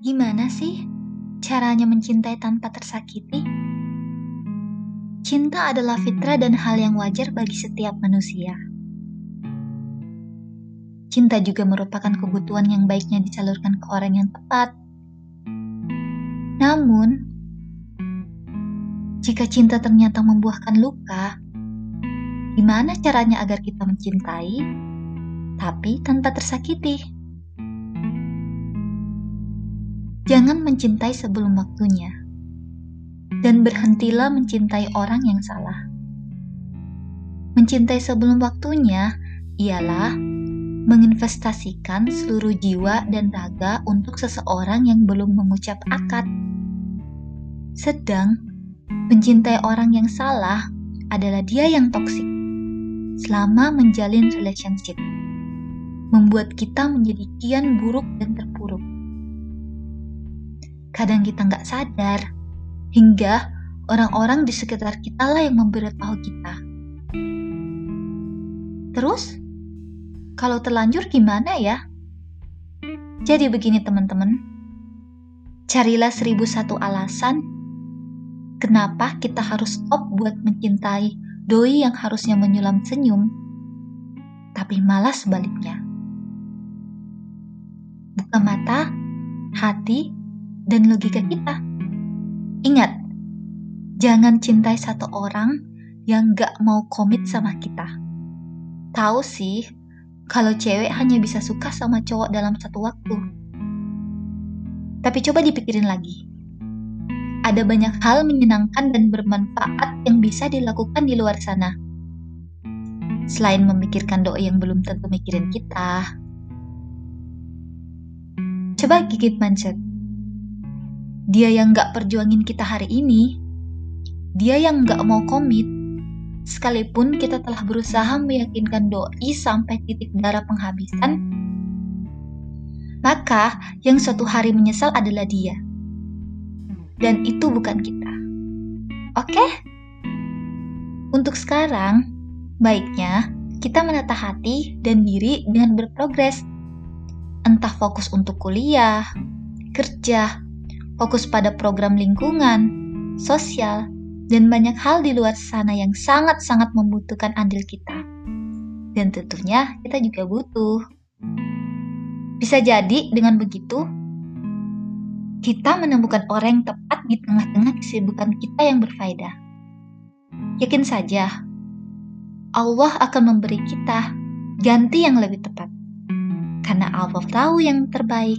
Gimana sih caranya mencintai tanpa tersakiti? Cinta adalah fitrah dan hal yang wajar bagi setiap manusia. Cinta juga merupakan kebutuhan yang baiknya disalurkan ke orang yang tepat. Namun, jika cinta ternyata membuahkan luka, gimana caranya agar kita mencintai tapi tanpa tersakiti? Jangan mencintai sebelum waktunya, dan berhentilah mencintai orang yang salah. Mencintai sebelum waktunya ialah menginvestasikan seluruh jiwa dan raga untuk seseorang yang belum mengucap akad. Sedang mencintai orang yang salah adalah dia yang toksik selama menjalin relationship, membuat kita menjadi kian buruk dan terpuruk kadang kita nggak sadar, hingga orang-orang di sekitar kita lah yang memberitahu kita. Terus, kalau terlanjur gimana ya? Jadi begini teman-teman, carilah seribu satu alasan kenapa kita harus stop buat mencintai doi yang harusnya menyulam senyum, tapi malah sebaliknya. Buka mata, hati, dan logika kita. Ingat, jangan cintai satu orang yang gak mau komit sama kita. Tahu sih, kalau cewek hanya bisa suka sama cowok dalam satu waktu. Tapi coba dipikirin lagi. Ada banyak hal menyenangkan dan bermanfaat yang bisa dilakukan di luar sana. Selain memikirkan doi yang belum tentu mikirin kita. Coba gigit mindset dia yang gak perjuangin kita hari ini, dia yang gak mau komit, sekalipun kita telah berusaha meyakinkan doi sampai titik darah penghabisan, maka yang suatu hari menyesal adalah dia. Dan itu bukan kita. Oke? Untuk sekarang, baiknya kita menata hati dan diri dengan berprogres. Entah fokus untuk kuliah, kerja, fokus pada program lingkungan, sosial, dan banyak hal di luar sana yang sangat-sangat membutuhkan andil kita. Dan tentunya kita juga butuh. Bisa jadi dengan begitu, kita menemukan orang yang tepat di tengah-tengah kesibukan kita yang berfaedah. Yakin saja, Allah akan memberi kita ganti yang lebih tepat. Karena Allah tahu yang terbaik